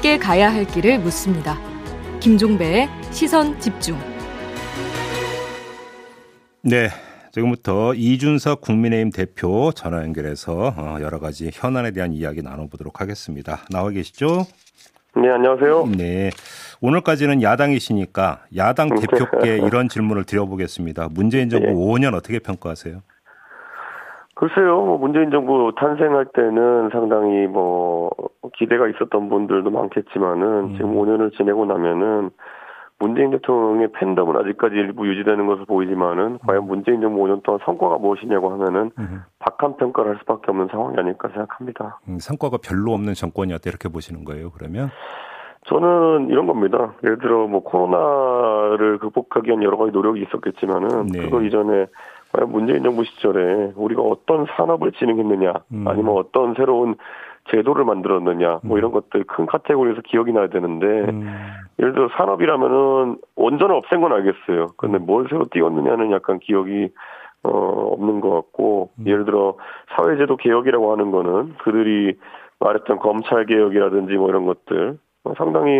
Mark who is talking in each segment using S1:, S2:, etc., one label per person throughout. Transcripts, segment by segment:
S1: 함께 가야 할 길을 묻습니다. 김종배의 시선 집중.
S2: 네. 지금부터 이준석 국민의힘 대표 전화 연결해서 어, 여러 가지 현안에 대한 이야기 나눠보도록 하겠습니다. 나와 계시죠?
S3: 네, 안녕하세요.
S2: 네. 오늘까지는 야당이시니까 야당 대표께 이런 질문을 드려보겠습니다. 문재인 정부 네. 5년 어떻게 평가하세요?
S3: 글쎄요, 뭐 문재인 정부 탄생할 때는 상당히 뭐 기대가 있었던 분들도 많겠지만은 음. 지금 5년을 지내고 나면은 문재인 대통령의 팬덤은 아직까지 일부 유지되는 것으로 보이지만은 과연 문재인 정부 5년 동안 성과가 무엇이냐고 하면은 음. 박한 평가를 할 수밖에 없는 상황이 아닐까 생각합니다.
S2: 음, 성과가 별로 없는 정권이었다 이렇게 보시는 거예요, 그러면?
S3: 저는 이런 겁니다. 예를 들어 뭐 코로나를 극복하기 위한 여러 가지 노력이 있었겠지만은 네. 그거 이전에 문재인 정부 시절에 우리가 어떤 산업을 진행했느냐 음. 아니면 어떤 새로운 제도를 만들었느냐 뭐 음. 이런 것들 큰 카테고리에서 기억이 나야 되는데 음. 예를 들어 산업이라면은 원전을 없앤 건 알겠어요. 근데 음. 뭘 새로 띄웠느냐는 약간 기억이 어 없는 것 같고 음. 예를 들어 사회제도 개혁이라고 하는 거는 그들이 말했던 검찰 개혁이라든지 뭐 이런 것들 상당히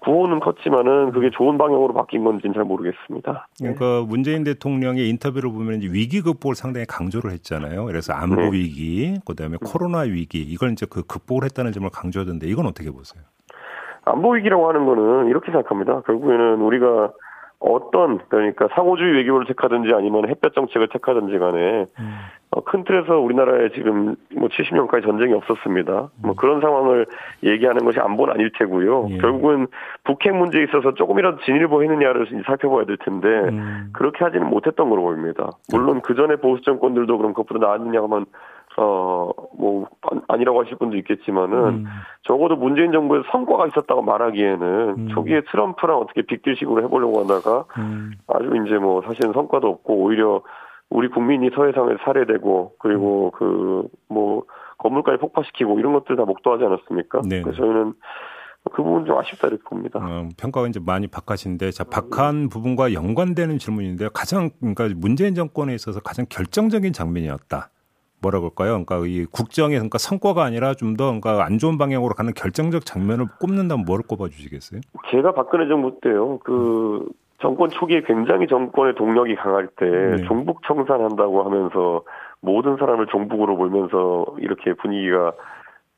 S3: 구호는 컸지만은 그게 좋은 방향으로 바뀐 건지는 잘 모르겠습니다.
S2: 그러니까 문재인 대통령의 인터뷰를 보면 이제 위기 극복을 상당히 강조를 했잖아요. 그래서 안보 네. 위기, 그다음에 코로나 위기 이걸 이제 그 극복을 했다는 점을 강조하던데 이건 어떻게 보세요?
S3: 안보 위기라고 하는 거는 이렇게 생각합니다. 결국에는 우리가 어떤 그러니까 상호주의 외교를 택하든지 아니면 햇볕 정책을 택하든지 간에 음. 어, 큰 틀에서 우리나라에 지금 뭐 70년까지 전쟁이 없었습니다. 뭐 음. 뭐 그런 상황을 얘기하는 것이 안보는 아닐 테고요. 예. 결국은 북핵 문제에 있어서 조금이라도 진일보했느냐를 살펴봐야 될 텐데 음. 그렇게 하지는 못했던 걸로 보입니다. 물론 그 전에 보수 정권들도 그럼 그것보다 나았느냐 하면 어, 뭐, 아니라고 하실 분도 있겠지만은, 음. 적어도 문재인 정부에서 성과가 있었다고 말하기에는, 음. 초기에 트럼프랑 어떻게 빅딜식으로 해보려고 하다가, 음. 아주 이제 뭐, 사실은 성과도 없고, 오히려 우리 국민이 서해상에 살해되고, 그리고 음. 그, 뭐, 건물까지 폭파시키고, 이런 것들 다 목도하지 않았습니까? 네 그래서 저희는 그 부분 좀 아쉽다 이렇게 봅니다. 어,
S2: 평가가 이제 많이 박하신데 자 박한 부분과 연관되는 질문인데요. 가장 그러니까 문재인 정권에 있어서 가장 결정적인 장면이었다. 뭐라 그럴까요? 그러니까 이 국정의 그러니까 성과가 아니라 좀 더 그러니까 안 좋은 방향으로 가는 결정적 장면을 꼽는다면 뭐를 꼽아 주시겠어요?
S3: 제가 박근혜 정부 때요. 그 정권 초기에 굉장히 정권의 동력이 강할 때 네. 종북 청산한다고 하면서 모든 사람을 종북으로 몰면서 이렇게 분위기가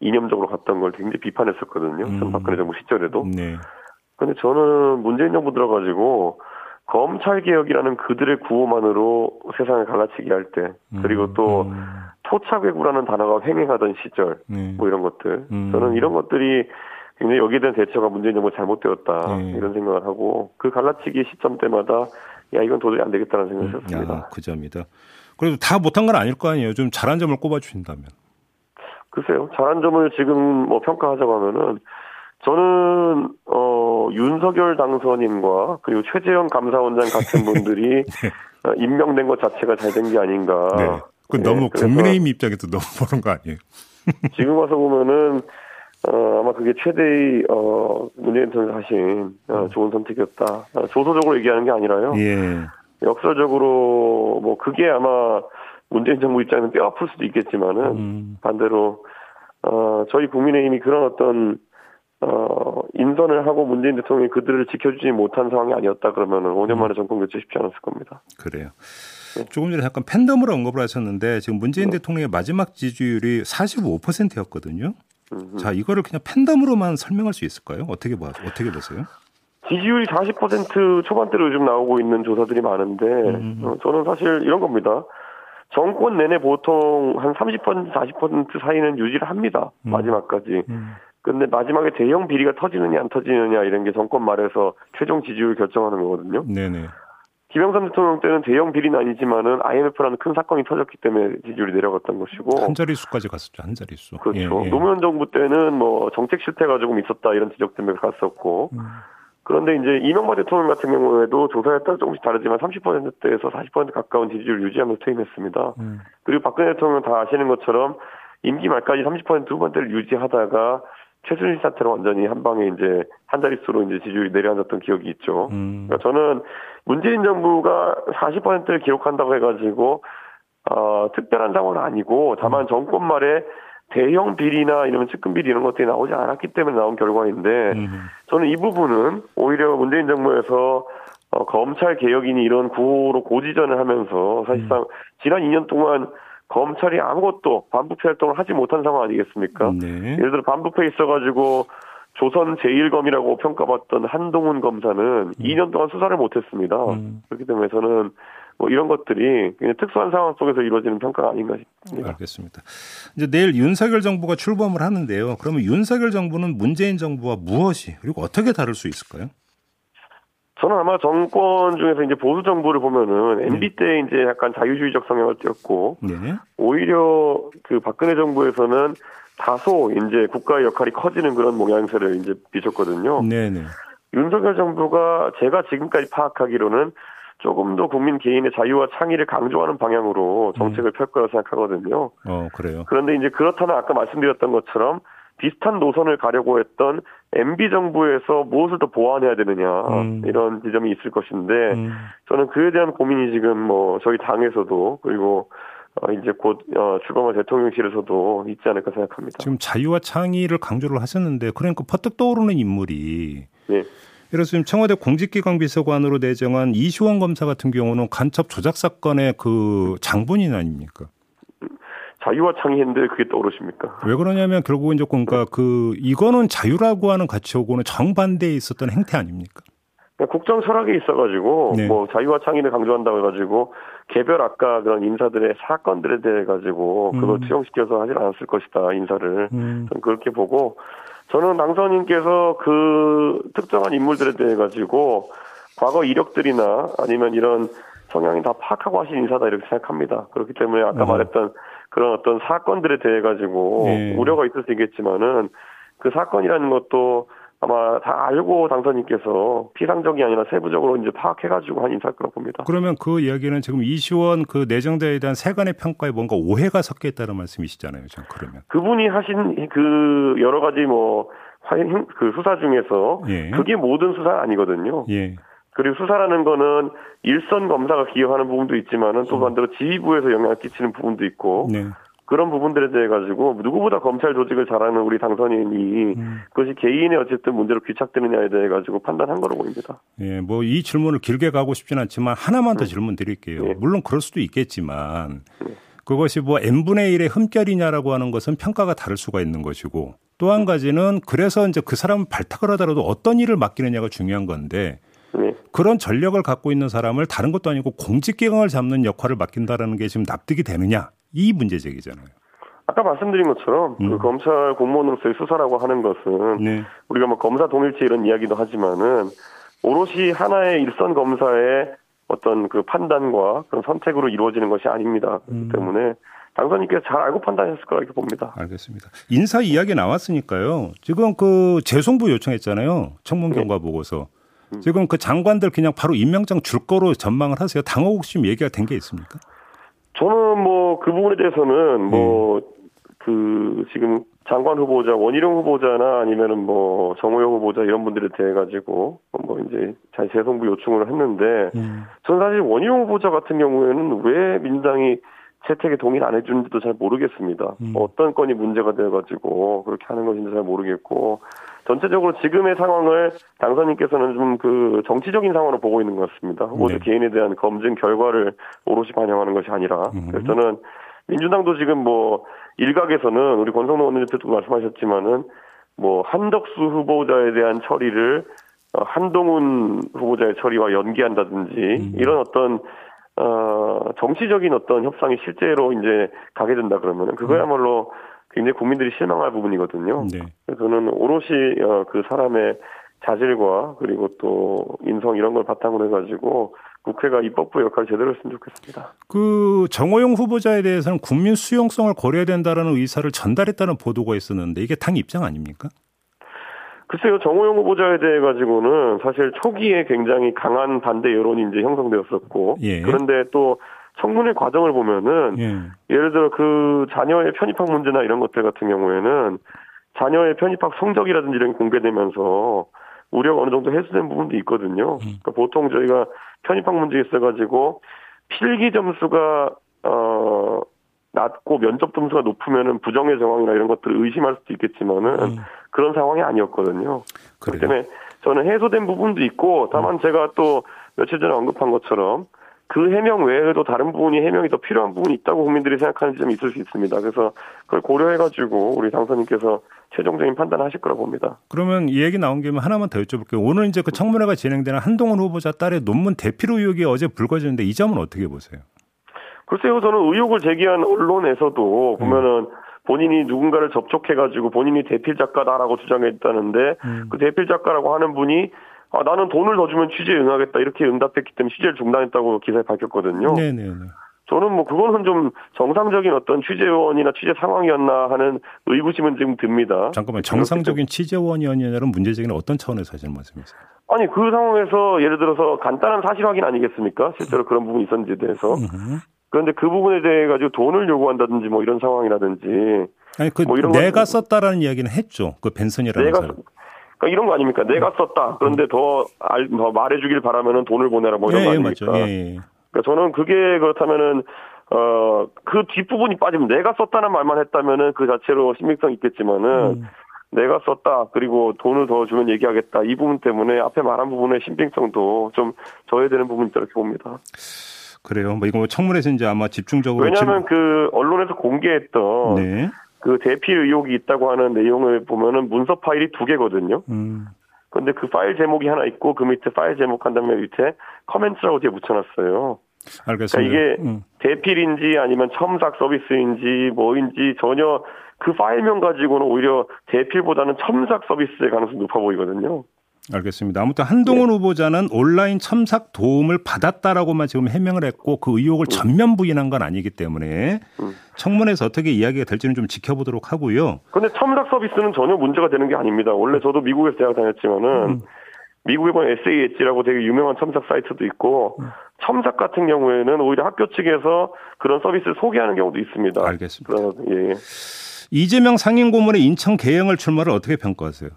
S3: 이념적으로 갔던 걸 굉장히 비판했었거든요. 음. 박근혜 정부 시절에도. 네. 근데 저는 문재인 정부 들어가지고 검찰 개혁이라는 그들의 구호만으로 세상을 갈라치기 할 때, 그리고 또 음. 토착외구라는 단어가 횡행하던 시절, 네. 뭐 이런 것들. 음. 저는 이런 것들이 굉장히 여기에 대한 대처가 문재인 정부 잘못되었다 네. 이런 생각을 하고 그 갈라치기 시점 때마다 야 이건 도저히 안 되겠다는 생각을 음. 했습니다. 야,
S2: 그 점이다. 그래도 다 못한 건 아닐 거 아니에요. 좀 잘한 점을 꼽아주신다면.
S3: 글쎄요. 잘한 점을 지금 뭐 평가하자고 하면은 저는 어 윤석열 당선인과 그리고 최재형 감사원장 같은 분들이 네. 어, 임명된 것 자체가 잘 된 게 아닌가. 네.
S2: 그 네, 너무 국민의힘 입장에서 너무 보는 거 아니에요?
S3: 지금 와서 보면은 어, 아마 그게 최대의 어, 문재인 대통령 하신 어, 음. 좋은 선택이었다. 어, 조소적으로 얘기하는 게 아니라요. 예. 역설적으로 뭐 그게 아마 문재인 정부 입장에는 뼈 아플 수도 있겠지만은 음. 반대로 어, 저희 국민의힘이 그런 어떤 어, 인선을 하고 문재인 대통령이 그들을 지켜주지 못한 상황이 아니었다 그러면은 5년 만에 정권 교체 쉽지 않았을 겁니다.
S2: 그래요. 네. 조금 전에 약간 팬덤으로 언급을 하셨는데 지금 문재인 네. 대통령의 마지막 지지율이 45%였거든요. 음. 자, 이거를 그냥 팬덤으로만 설명할 수 있을까요? 어떻게 봐 어떻게 보세요?
S3: 지지율이 40% 초반대로 요즘 나오고 있는 조사들이 많은데 음. 어, 저는 사실 이런 겁니다. 정권 내내 보통 한 30% 40% 사이는 유지를 합니다. 음. 마지막까지. 음. 근데 마지막에 대형 비리가 터지느냐 안 터지느냐 이런 게 정권 말에서 최종 지지율 결정하는 거거든요. 네네. 김영삼 대통령 때는 대형 비리는 아니지만은 IMF라는 큰 사건이 터졌기 때문에 지지율이 내려갔던 것이고
S2: 한 자릿수까지 갔었죠 한 자릿수.
S3: 그렇죠. 예, 예. 노무현 정부 때는 뭐 정책 실태가 조금 있었다 이런 지적 때문에 갔었고 음. 그런데 이제 이명박 대통령 같은 경우에도 조사에 따라 조금씩 다르지만 30%대에서 40% 가까운 지지율 유지하면서 퇴임했습니다. 음. 그리고 박근혜 대통령 다 아시는 것처럼 임기 말까지 30% 후반대를 유지하다가 최순실 사태로 완전히 한 방에 이제 한 자릿수로 이제 지지율이 내려앉았던 기억이 있죠. 음. 그러니까 저는 문재인 정부가 40%를 기록한다고 해가지고 어, 특별한 상황은 아니고 다만 정권 말에 대형 비리나 이런 측근 비리 이런 것들이 나오지 않았기 때문에 나온 결과인데 저는 이 부분은 오히려 문재인 정부에서 어, 검찰 개혁이니 이런 구호로 고지전을 하면서 사실상 지난 2년 동안 검찰이 아무것도 반부패 활동을 하지 못한 상황 아니겠습니까?
S2: 네.
S3: 예를 들어 반부패 있어가지고 조선 제1검이라고 평가받던 한동훈 검사는 2년 동안 수사를 못했습니다.
S2: 음.
S3: 그렇기 때문에 저는 뭐 이런 것들이 그냥 특수한 상황 속에서 이루어지는 평가가 아닌가 싶습니다.
S2: 알겠습니다. 이제 내일 윤석열 정부가 출범을 하는데요. 그러면 윤석열 정부는 문재인 정부와 무엇이 그리고 어떻게 다를 수 있을까요?
S3: 저는 아마 정권 중에서 이제 보수 정부를 보면은 MB 때 이제 약간 자유주의적 성향을 띄었고
S2: 네.
S3: 오히려 그 박근혜 정부에서는 다소 이제 국가의 역할이 커지는 그런 모양새를 이제 비췄거든요.
S2: 네네.
S3: 윤석열 정부가 제가 지금까지 파악하기로는 조금 더 국민 개인의 자유와 창의를 강조하는 방향으로 정책을 펼 거라고 생각하거든요.
S2: 어 그래요.
S3: 그런데 이제 그렇다면 아까 말씀드렸던 것처럼 비슷한 노선을 가려고 했던 MB 정부에서 무엇을 더 보완해야 되느냐
S2: 음.
S3: 이런 지점이 있을 것인데
S2: 음.
S3: 저는 그에 대한 고민이 지금 뭐 저희 당에서도 그리고 어 이제 곧 어, 출범할 대통령실에서도 있지 않을까 생각합니다.
S2: 지금 자유와 창의를 강조를 하셨는데 그러니까 퍼뜩 떠오르는 인물이
S3: 네.
S2: 그래서 지금 청와대 공직기강 비서관으로 내정한 이시원 검사 같은 경우는 간첩 조작 사건의 그 장본인 아닙니까?
S3: 자유와 창의했는데 그게 떠오르십니까?
S2: 왜 그러냐면 결국은 이제 그러니까 그 이거는 자유라고 하는 가치하고는 정반대에 있었던 행태 아닙니까?
S3: 그러니까 국정 철학이 있어가지고
S2: 네.
S3: 뭐 자유와 창의를 강조한다고 해가지고 개별 아까 그런 인사들의 사건들에 대해 가지고 그걸
S2: 음.
S3: 투영시켜서 하질 않았을 것이다 인사를
S2: 음.
S3: 저는 그렇게 보고 저는 당선인께서 그 특정한 인물들에 대해 가지고 과거 이력들이나 아니면 이런 성향이 다 파악하고 하신 인사다 이렇게 생각합니다. 그렇기 때문에 아까
S2: 어.
S3: 말했던 그런 어떤 사건들에 대해 가지고
S2: 네.
S3: 우려가 있을 수 있겠지만은 그 사건이라는 것도 아마 다 알고 당선인께서 피상적이 아니라 세부적으로 이제 파악해가지고 한 인사일 거라고 봅니다.
S2: 그러면 그 이야기는 지금 이시원 그 내정자에 대한 세간의 평가에 뭔가 오해가 섞여 있다는 말씀이시잖아요. 전 그러면.
S3: 그분이 하신 그 여러 가지 뭐 그 수사 중에서
S2: 예.
S3: 그게 모든 수사 아니거든요.
S2: 예.
S3: 그리고 수사라는 거는 일선 검사가 기여하는 부분도 있지만은 또 반대로 지휘부에서 영향을 끼치는 부분도 있고
S2: 네.
S3: 그런 부분들에 대해 가지고 누구보다 검찰 조직을 잘하는 우리 당선인이
S2: 음.
S3: 그것이 개인의 어쨌든 문제로 귀착되느냐에 대해 가지고 판단한 거로 보입니다.
S2: 예, 뭐 이 질문을 길게 가고 싶지는 않지만 하나만 더 질문 드릴게요.
S3: 네.
S2: 물론 그럴 수도 있겠지만
S3: 네.
S2: 그것이 뭐 n분의 1의 흠결이냐라고 하는 것은 평가가 다를 수가 있는 것이고 또 한 가지는 그래서 이제 그 사람을 발탁을 하더라도 어떤 일을 맡기느냐가 중요한 건데
S3: 네.
S2: 그런 전력을 갖고 있는 사람을 다른 것도 아니고 공직기강을 잡는 역할을 맡긴다라는 게 지금 납득이 되느냐 이 문제 제기잖아요.
S3: 아까 말씀드린 것처럼
S2: 음.
S3: 그 검찰 공무원으로서의 수사라고 하는 것은
S2: 네.
S3: 우리가 뭐 검사 동일체 이런 이야기도 하지만은 오롯이 하나의 일선 검사의 어떤 그 판단과 그런 선택으로 이루어지는 것이 아닙니다. 그렇기
S2: 음.
S3: 때문에 당선인께서 잘 알고 판단했을 거라 이렇게 봅니다.
S2: 알겠습니다. 인사 이야기 나왔으니까요. 지금 그 재송부 요청했잖아요. 청문
S3: 네.
S2: 경과 보고서.
S3: 음.
S2: 지금 그 장관들 그냥 바로 임명장 줄 거로 전망을 하세요. 당호 혹시 얘기가 된 게 있습니까?
S3: 저는 뭐 그 부분에 대해서는
S2: 음.
S3: 뭐그 지금 장관 후보자 원희룡 후보자나 아니면은 뭐 정호영 후보자 이런 분들에 대해 가지고 뭐 이제 잘 재송부 요청을 했는데
S2: 음.
S3: 저는 사실 원희룡 후보자 같은 경우에는 왜 민주당이 채택에 동의를 안 해주는지도 잘 모르겠습니다.
S2: 음.
S3: 어떤 건이 문제가 돼가지고 그렇게 하는 것인지 잘 모르겠고 전체적으로 지금의 상황을 당선인께서는 좀 그 정치적인 상황으로 보고 있는 것 같습니다. 후보자
S2: 네.
S3: 개인에 대한 검증 결과를 오롯이 반영하는 것이 아니라
S2: 음.
S3: 그래서 저는 민주당도 지금 뭐 일각에서는 우리 권성동 원내대표도 말씀하셨지만은 뭐 한덕수 후보자에 대한 처리를 어, 한동훈 후보자의 처리와 연기한다든지
S2: 음.
S3: 이런 어떤 어 정치적인 어떤 협상이 실제로 이제 가게 된다 그러면은 그거야말로 굉장히 국민들이 실망할 부분이거든요.
S2: 네.
S3: 그래서 저는 오롯이 어, 그 사람의 자질과 그리고 또 인성 이런 걸 바탕으로 해가지고 국회가 입법부 역할을 제대로 했으면 좋겠습니다.
S2: 그 정호영 후보자에 대해서는 국민 수용성을 고려해야 된다라는 의사를 전달했다는 보도가 있었는데 이게 당 입장 아닙니까?
S3: 글쎄요, 정호영 후보자에 대해 가지고는 사실 초기에 굉장히 강한 반대 여론이 이제 형성되었었고,
S2: 예.
S3: 그런데 또 청문회 과정을 보면은
S2: 예.
S3: 예를 들어 그 자녀의 편입학 문제나 이런 것들 같은 경우에는 자녀의 편입학 성적이라든지 이런 게 공개되면서 우려가 어느 정도 해소된 부분도 있거든요. 그러니까 보통 저희가 편입학 문제 있어가지고 필기 점수가 어 낮고 면접 점수가 높으면은 부정의 정황이나 이런 것들을 의심할 수도 있겠지만은 음. 그런 상황이 아니었거든요. 그렇기 때문에 저는 해소된 부분도 있고 다만 음. 제가 또 며칠 전에 언급한 것처럼 그 해명 외에도 다른 부분이 해명이 더 필요한 부분이 있다고 국민들이 생각하는 점이 있을 수 있습니다. 그래서 그걸 고려해가지고 우리 당선인께서 최종적인 판단하실 거라고 봅니다.
S2: 그러면 이 얘기 나온 김에 하나만 더 여쭤볼게요. 오늘 이제 그 청문회가 진행되는 한동훈 후보자 딸의 논문 대필 의혹이 어제 불거졌는데 이 점은 어떻게 보세요?
S3: 글쎄요, 저는 의혹을 제기한 언론에서도 보면은 음. 본인이 누군가를 접촉해가지고 본인이 대필 작가다라고 주장했다는데 음. 그 대필 작가라고 하는 분이 아, 나는 돈을 더 주면 취재에 응하겠다 이렇게 응답했기 때문에 취재를 중단했다고 기사에 밝혔거든요. 네네. 저는 뭐 그거는 좀 정상적인 어떤 취재원이나 취재 상황이었나 하는 의구심은 지금 듭니다.
S2: 잠깐만 정상적인 취재원이었냐는 문제적인 어떤 차원에서 하시는 말씀이세요?
S3: 아니 그 상황에서 예를 들어서 간단한 사실 확인 아니겠습니까? 실제로 그런 부분이 있었는지에 대해서. 그런데 그 부분에 대해 가지고 돈을 요구한다든지 뭐 이런 상황이라든지
S2: 아니 그 뭐 이런 내가 썼다라는 이야기는 했죠. 그 벤슨이라는 내가 사람.
S3: 그러니까 이런 거 아닙니까? 내가 썼다. 그런데 더, 알, 더 말해주길 바라면은 돈을 보내라 뭐 이런 예, 거 예, 아닙니까? 예, 예. 그러니까 저는 그게 그렇다면은 어, 그 뒷부분이 빠지면 내가 썼다는 말만 했다면은 그 자체로 신빙성 있겠지만은 음. 내가 썼다 그리고 돈을 더 주면 얘기하겠다 이 부분 때문에 앞에 말한 부분의 신빙성도 좀 저해되는 부분이 이렇게 봅니다.
S2: 그래요. 뭐 이거 뭐 청문회에서 이제 아마 집중적으로
S3: 왜냐하면 그 언론에서 공개했던 네. 그 대필 의혹이 있다고 하는 내용을 보면은 문서 파일이 두 개거든요. 음. 근데 그 파일 제목이 하나 있고 그 밑에 파일 제목 한 다음에 밑에 커멘트라고 뒤에 붙여놨어요.
S2: 알겠습니다.
S3: 그러니까 이게 음. 대필인지 아니면 첨삭 서비스인지 뭐인지 전혀 그 파일명 가지고는 오히려 대필보다는 첨삭 서비스의 가능성이 높아 보이거든요.
S2: 알겠습니다. 아무튼 한동훈 네. 후보자는 온라인 첨삭 도움을 받았다라고만 지금 해명을 했고 그 의혹을 음. 전면 부인한 건 아니기 때문에 음. 청문회에서 어떻게 이야기가 될지는 좀 지켜보도록 하고요.
S3: 근데 첨삭 서비스는 전혀 문제가 되는 게 아닙니다. 원래 저도 미국에서 대학 다녔지만은 음. 미국에 보면 SA 엣지라고 되게 유명한 첨삭 사이트도 있고 음. 첨삭 같은 경우에는 오히려 학교 측에서 그런 서비스를 소개하는 경우도 있습니다.
S2: 알겠습니다. 그런, 예. 이재명 상임고문의 인천 개영을 출마를 어떻게 평가하세요?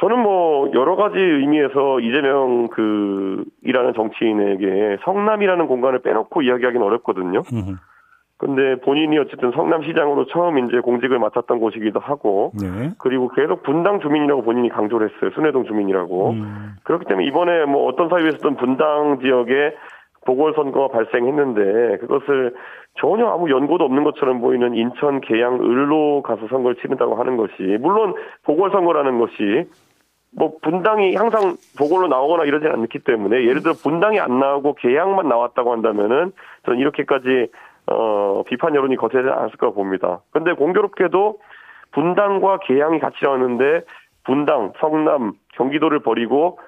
S3: 저는 뭐 여러 가지 의미에서 이재명 그 이라는 정치인에게 성남이라는 공간을 빼놓고 이야기하기는 어렵거든요. 근데 본인이 어쨌든 성남시장으로 처음 이제 공직을 맡았던 곳이기도 하고, 네. 그리고 계속 분당 주민이라고 본인이 강조를 했어요. 순회동 주민이라고. 음. 그렇기 때문에 이번에 뭐 어떤 사유에서든 분당 지역에 보궐선거가 발생했는데 그것을 전혀 아무 연고도 없는 것처럼 보이는 인천 계양 을로 가서 선거를 치른다고 하는 것이 물론 보궐선거라는 것이 뭐 분당이 항상 보궐로 나오거나 이러지 않기 때문에 예를 들어 분당이 안 나오고 계양만 나왔다고 한다면은 저는 이렇게까지 어 비판 여론이 거세지 않았을 거라고 봅니다. 근데 공교롭게도 분당과 계양이 같이 나왔는데 분당, 성남, 경기도를 버리고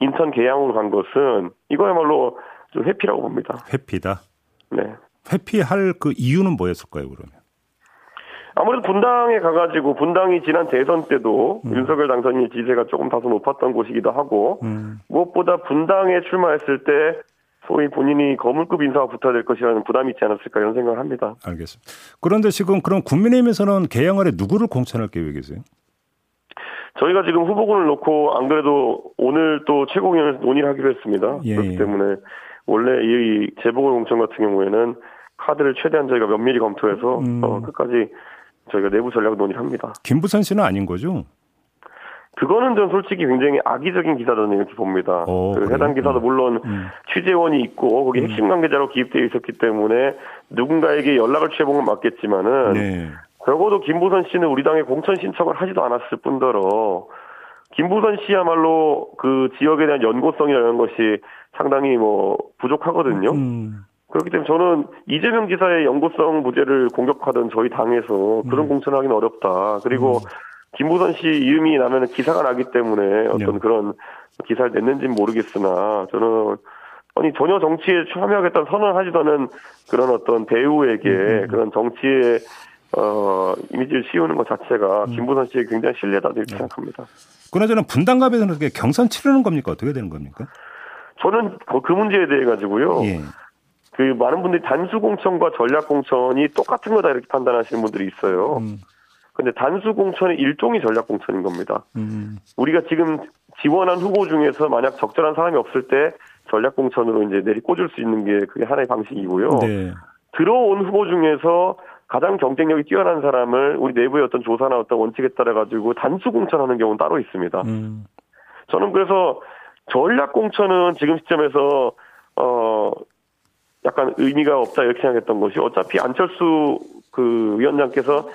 S3: 인천 계양으로 간 것은 이거야말로 좀 회피라고 봅니다.
S2: 회피다.
S3: 네.
S2: 회피할 그 이유는 뭐였을까요, 그러면?
S3: 아무래도 분당에 가가지고 분당이 지난 대선 때도 음. 윤석열 당선인의 지지세가 조금 다소 높았던 곳이기도 하고 음. 무엇보다 분당에 출마했을 때 소위 본인이 거물급 인사가 붙어야 될 것이라는 부담이 있지 않았을까 이런 생각을 합니다.
S2: 알겠습니다. 그런데 지금 그럼 국민의힘에서는 개항을에 누구를 공천할 계획이세요?
S3: 저희가 지금 후보군을 놓고 안 그래도 오늘 또 최고위원회에서 논의를 하기로 했습니다. 예, 그렇기 예. 때문에 원래 이 재보궐 공천 같은 경우에는 카드를 최대한 저희가 면밀히 검토해서 음. 어, 끝까지 저희가 내부 전략 논의를 합니다.
S2: 김부선 씨는 아닌 거죠?
S3: 그거는 전 솔직히 굉장히 악의적인 기사다 이렇게 봅니다. 어, 그 해당 기사도 물론 음. 취재원이 있고 거기 음. 핵심 관계자로 기입되어 있었기 때문에 누군가에게 연락을 취해본 건 맞겠지만은 네. 적어도 김부선 씨는 우리 당에 공천 신청을 하지도 않았을 뿐더러 김부선 씨야말로 그 지역에 대한 연고성이나 이런 것이 상당히 뭐 부족하거든요. 음. 그렇기 때문에 저는 이재명 지사의 연구성 무죄를 공격하던 저희 당에서 그런 음. 공천하기는 어렵다. 그리고 음. 김부선 씨 이름이 나면 기사가 나기 때문에 어떤 네. 그런 기사를 냈는지는 모르겠으나 저는 아니 전혀 정치에 참여하겠다는 선언을 하지도 않은 그런 어떤 배우에게 음. 음, 음. 그런 정치에 어 이미지를 씌우는 것 자체가 음. 김부선 씨의 굉장히 신뢰다 이렇게 네. 생각합니다.
S2: 그나저나 분당갑에서는 경선 치르는 겁니까 어떻게 되는 겁니까?
S3: 저는 그, 그 문제에 대해 가지고요. 예. 그 많은 분들이 단수 공천과 전략 공천이 똑같은 거다 이렇게 판단하시는 분들이 있어요. 음. 근데 단수 공천의 일종이 전략 공천인 겁니다. 음. 우리가 지금 지원한 후보 중에서 만약 적절한 사람이 없을 때 전략 공천으로 이제 내리 꽂을 수 있는 게 그게 하나의 방식이고요. 네. 들어온 후보 중에서 가장 경쟁력이 뛰어난 사람을 우리 내부의 어떤 조사나 어떤 원칙에 따라 가지고 단수 공천하는 경우는 따로 있습니다. 음. 저는 그래서 전략 공천은 지금 시점에서 어 약간 의미가 없다 이렇게 생각했던 것이 어차피 안철수 그 위원장께서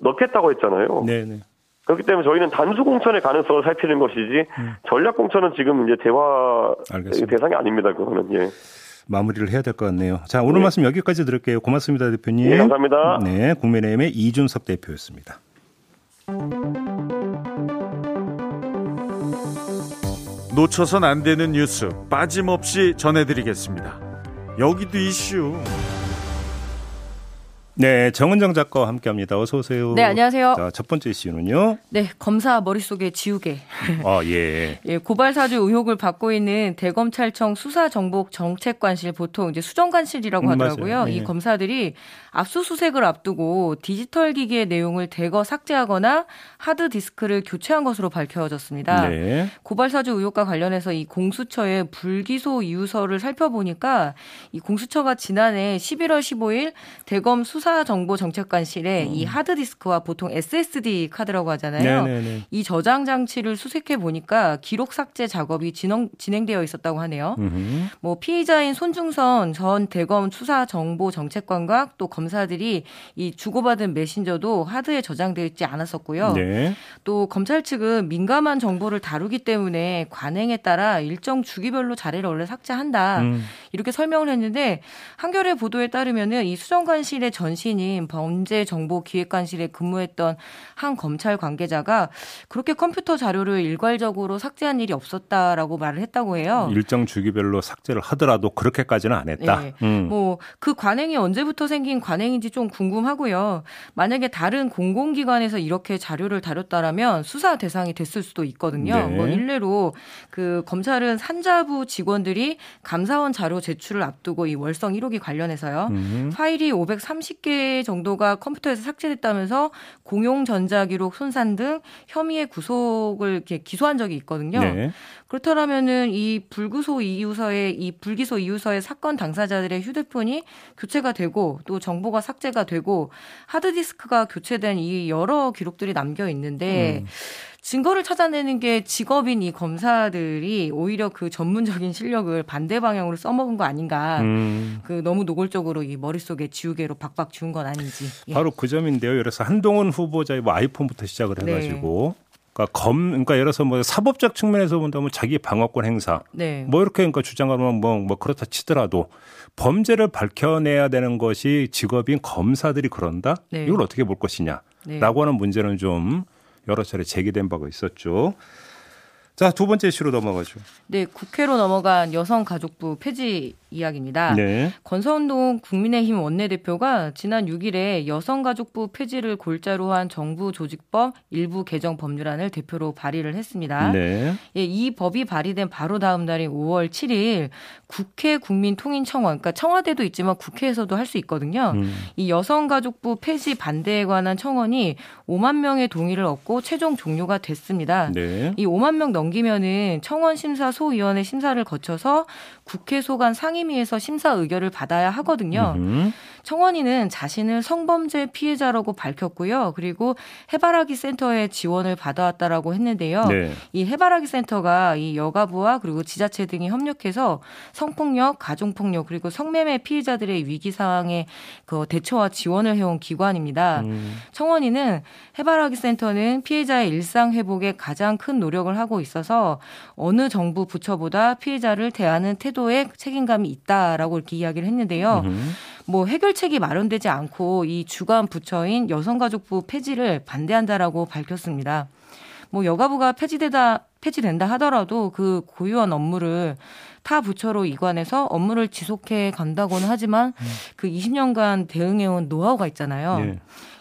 S3: 넣겠다고 했잖아요. 네네. 그렇기 때문에 저희는 단수 공천의 가능성을 살피는 것이지 음. 전략 공천은 지금 이제 대화 알겠습니다. 대상이 아닙니다. 그거는 예.
S2: 마무리를 해야 될 것 같네요. 자 오늘 네. 말씀 여기까지 들을게요. 고맙습니다, 대표님.
S3: 네, 감사합니다.
S2: 네, 국민의힘의 이준석 대표였습니다.
S4: 놓쳐선 안 되는 뉴스 빠짐없이 전해드리겠습니다. 여기도 이슈.
S2: 네, 정은정 작가와 함께합니다. 어서 오세요.
S1: 네, 안녕하세요.
S2: 자, 첫 번째 이슈는요.
S1: 네, 검사 머릿속에 지우개.
S2: 아, 예.
S1: 예, 고발 사주 의혹을 받고 있는 대검찰청 수사정보 정책관실 보통 이제 수정관실이라고 음, 하더라고요. 음, 네. 이 검사들이 압수수색을 앞두고 디지털 기기의 내용을 대거 삭제하거나 하드 디스크를 교체한 것으로 밝혀졌습니다. 네. 고발 사주 의혹과 관련해서 이 공수처의 불기소 이유서를 살펴보니까 이 공수처가 지난해 11월 15일 대검 수사 정보정책관실에 음. 이 하드 디스크와 보통 SSD 카드라고 하잖아요. 네네네. 이 저장 장치를 수색해 보니까 기록 삭제 작업이 진행, 진행되어 있었다고 하네요. 음흠. 뭐 피의자인 손준성 전 대검 수사정보정책관과 또 검사들이 이 주고받은 메신저도 하드에 저장되어 있지 않았었고요. 네. 또 검찰 측은 민감한 정보를 다루기 때문에 관행에 따라 일정 주기별로 자리를 원래 삭제한다. 음. 이렇게 설명을 했는데 한겨레 보도에 따르면은 이 수정관실의 전 신인 범죄정보기획관실에 근무했던 한 검찰 관계자가 그렇게 컴퓨터 자료를 일괄적으로 삭제한 일이 없었다라고 말을 했다고 해요.
S2: 일정 주기별로 삭제를 하더라도 그렇게까지는 안 했다. 네.
S1: 음. 뭐그 관행이 언제부터 생긴 관행인지 좀 궁금하고요. 만약에 다른 공공기관에서 이렇게 자료를 다뤘다라면 수사 대상이 됐을 수도 있거든요. 네. 뭐 일례로 그 검찰은 산자부 직원들이 감사원 자료 제출을 앞두고 이 월성 1호기 관련해서요. 음. 파일이 530개 정도가 컴퓨터에서 삭제됐다면서 공용 전자기록 손산 등 혐의의 구속을 이렇게 기소한 적이 있거든요. 네. 그렇다면은 이 불구소 이유서의 이 불기소 이유서의 사건 당사자들의 휴대폰이 교체가 되고 또 정보가 삭제가 되고 하드디스크가 교체된 이 여러 기록들이 남겨 있는데 음. 증거를 찾아내는 게 직업인 이 검사들이 오히려 그 전문적인 실력을 반대 방향으로 써먹은 거 아닌가. 음. 그 너무 노골적으로 이 머릿속에 지우개로 박박 지운 건 아닌지.
S2: 예. 바로 그 점인데요. 그래서 한동훈 후보자의 뭐 아이폰부터 시작을 네. 해가지고 네. 그러니까 검, 그러니까 예를 들어서 뭐 사법적 측면에서 본다면 자기 방어권 행사, 네. 뭐 이렇게 그러니까 주장하면 뭐, 뭐 그렇다 치더라도 범죄를 밝혀내야 되는 것이 직업인 검사들이 그런다? 네. 이걸 어떻게 볼 것이냐? 네. 라고 하는 문제는 좀 여러 차례 제기된 바가 있었죠. 자, 두 번째 이슈로 넘어가죠.
S1: 네, 국회로 넘어간 여성가족부 폐지 이야기입니다. 네. 권선동 국민의힘 원내대표가 지난 6일에 여성가족부 폐지를 골자로 한 정부 조직법 일부 개정 법률안을 대표로 발의를 했습니다. 네. 예, 이 법이 발의된 바로 다음 날인 5월 7일 국회 국민통인청원, 그러니까 청와대도 있지만 국회에서도 할 수 있거든요. 음. 이 여성가족부 폐지 반대에 관한 청원이 5만 명의 동의를 얻고 최종 종료가 됐습니다. 네. 이 5만 명 넘기면은 청원 심사 소위원회 심사를 거쳐서 국회 소관 상위 상임위에서 심사 의결을 받아야 하거든요. 음흠. 청원인은 자신을 성범죄 피해자라고 밝혔고요. 그리고 해바라기 센터에 지원을 받아왔다라고 했는데요. 네. 이 해바라기 센터가 이 여가부와 그리고 지자체 등이 협력해서 성폭력, 가정폭력 그리고 성매매 피해자들의 위기 상황에 그 대처와 지원을 해온 기관입니다. 음. 청원인은 해바라기 센터는 피해자의 일상 회복에 가장 큰 노력을 하고 있어서 어느 정부 부처보다 피해자를 대하는 태도에 책임감이 있다라고 이렇게 이야기를 했는데요. 음흠. 뭐 해결책이 마련되지 않고 이 주관 부처인 여성가족부 폐지를 반대한다라고 밝혔습니다. 뭐 여가부가 폐지되다 폐지된다 하더라도 그 고유한 업무를 타 부처로 이관해서 업무를 지속해 간다고는 하지만 음. 그 20년간 대응해온 노하우가 있잖아요. 네.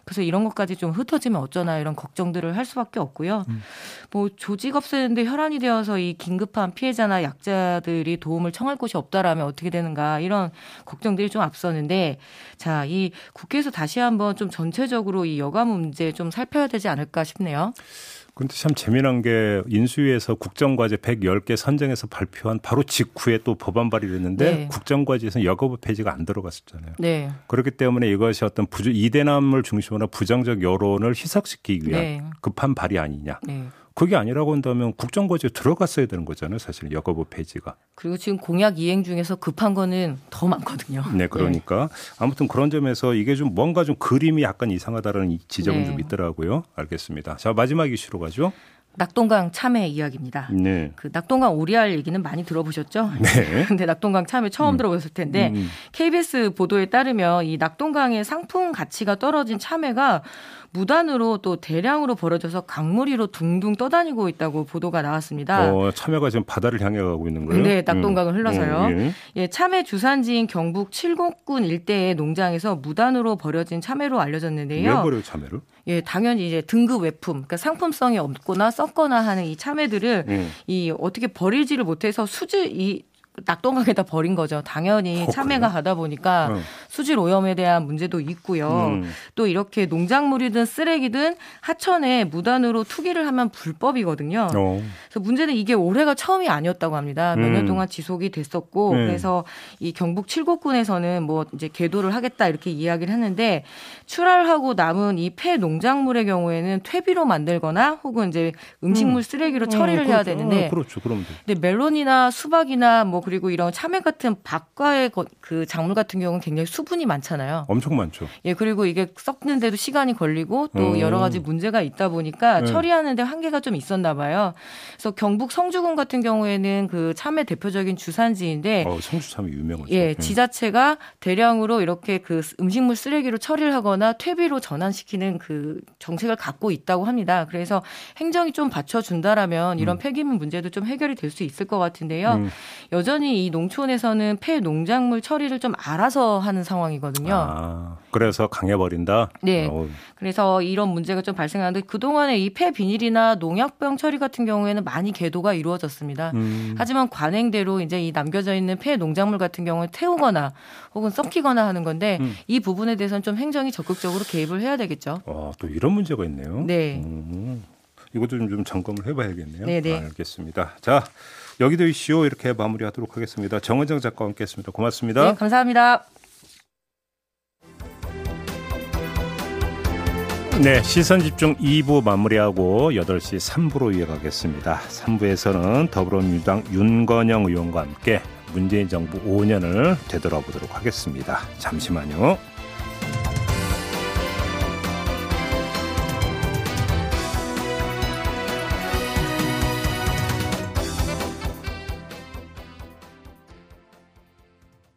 S1: 그래서 이런 것까지 좀 흩어지면 어쩌나 이런 걱정들을 할 수밖에 없고요. 음. 뭐 조직 없애는데 혈안이 되어서 이 긴급한 피해자나 약자들이 도움을 청할 곳이 없다라면 어떻게 되는가 이런 걱정들이 좀 앞서는데 자, 이 국회에서 다시 한번 좀 전체적으로 이 여가 문제 좀 살펴야 되지 않을까 싶네요.
S2: 근데 참 재미난 게 인수위에서 국정과제 110개 선정해서 발표한 바로 직후에 또 법안 발의를 했는데 네. 국정과제에서는 여거부 폐지가 안 들어갔었잖아요. 네. 그렇기 때문에 이것이 어떤 부주 이대남을 중심으로 부정적 여론을 희석시키기 위한 네. 급한 발의 아니냐. 네. 그게 아니라고 한다면 국정과제에 들어갔어야 되는 거잖아요. 사실 여거부 폐지가.
S1: 그리고 지금 공약 이행 중에서 급한 거는 더 많거든요.
S2: 네, 그러니까 네. 아무튼 그런 점에서 이게 좀 뭔가 좀 그림이 약간 이상하다라는 지적은 네. 좀 있더라고요. 알겠습니다. 자 마지막 이슈로 가죠.
S1: 낙동강 참외 이야기입니다. 네. 그 낙동강 오리알 얘기는 많이 들어보셨죠? 네. 근데 낙동강 참외 처음 음. 들어보셨을 텐데 음. KBS 음. 보도에 따르면 이 낙동강의 상품 가치가 떨어진 참외가 무단으로 또 대량으로 벌어져서 강물 위로 둥둥 떠다니고 있다고 보도가 나왔습니다.
S2: 어, 참외가 지금 바다를 향해 가고 있는 거예요?
S1: 네, 낙동강을 음. 흘러서요. 어, 예. 예, 참외 주산지인 경북 칠곡군 일대의 농장에서 무단으로 버려진 참외로 알려졌는데요.
S2: 왜 버려요, 참외를?
S1: 예, 당연히 이제 등급 외품, 그러니까 상품성이 없거나 썩거나 하는 이 참외들을 음. 이 어떻게 버리지를 못해서 수질 이 낙동강에다 버린 거죠. 당연히 어, 참외가 가다 보니까 응. 수질 오염에 대한 문제도 있고요. 음. 또 이렇게 농작물이든 쓰레기든 하천에 무단으로 투기를 하면 불법이거든요. 어. 그래서 문제는 이게 올해가 처음이 아니었다고 합니다. 몇년 음. 동안 지속이 됐었고 네. 그래서 이 경북 칠곡군에서는 뭐 이제 계도를 하겠다 이렇게 이야기를 했는데 출하하고 남은 이 폐 농작물의 경우에는 퇴비로 만들거나 혹은 이제 음식물 음. 쓰레기로 처리를 음, 해야 그렇죠. 되는데
S2: 어, 그렇죠. 그럼
S1: 근데 멜론이나 수박이나 뭐 그리고 이런 참외 같은 박과의 그 작물 같은 경우는 굉장히 수분이 많잖아요.
S2: 엄청 많죠.
S1: 예, 그리고 이게 썩는데도 시간이 걸리고 또 음. 여러 가지 문제가 있다 보니까 네. 처리하는데 한계가 좀 있었나 봐요. 그래서 경북 성주군 같은 경우에는 그 참외 대표적인 주산지인데
S2: 어, 성주 참외 유명하죠.
S1: 예, 네. 지자체가 대량으로 이렇게 그 음식물 쓰레기로 처리를 하거나 퇴비로 전환시키는 그 정책을 갖고 있다고 합니다. 그래서 행정이 좀 받쳐준다라면 이런 음. 폐기물 문제도 좀 해결이 될 수 있을 것 같은데요. 음. 여전히 여전히 이 농촌에서는 폐 농작물 처리를 좀 알아서 하는 상황이거든요. 아,
S2: 그래서 강해버린다?
S1: 네. 어. 그래서 이런 문제가 좀 발생하는데 그동안에 이 폐 비닐이나 농약병 처리 같은 경우에는 많이 계도가 이루어졌습니다. 음. 하지만 관행대로 이제 이 남겨져 있는 폐 농작물 같은 경우는 태우거나 혹은 썩히거나 하는 건데 음. 이 부분에 대해서는 좀 행정이 적극적으로 개입을 해야 되겠죠.
S2: 아, 또 이런 문제가 있네요. 네. 음. 이것도 좀, 좀 점검을 해봐야겠네요. 네네. 알겠습니다. 자, 여기도 이슈 이렇게 마무리하도록 하겠습니다. 정은정 작가와 함께했습니다. 고맙습니다.
S1: 네, 감사합니다.
S2: 네, 시선 집중 2부 마무리하고 8시 3부로 이어가겠습니다. 3부에서는 더불어민주당 윤건영 의원과 함께 문재인 정부 5년을 되돌아보도록 하겠습니다. 잠시만요.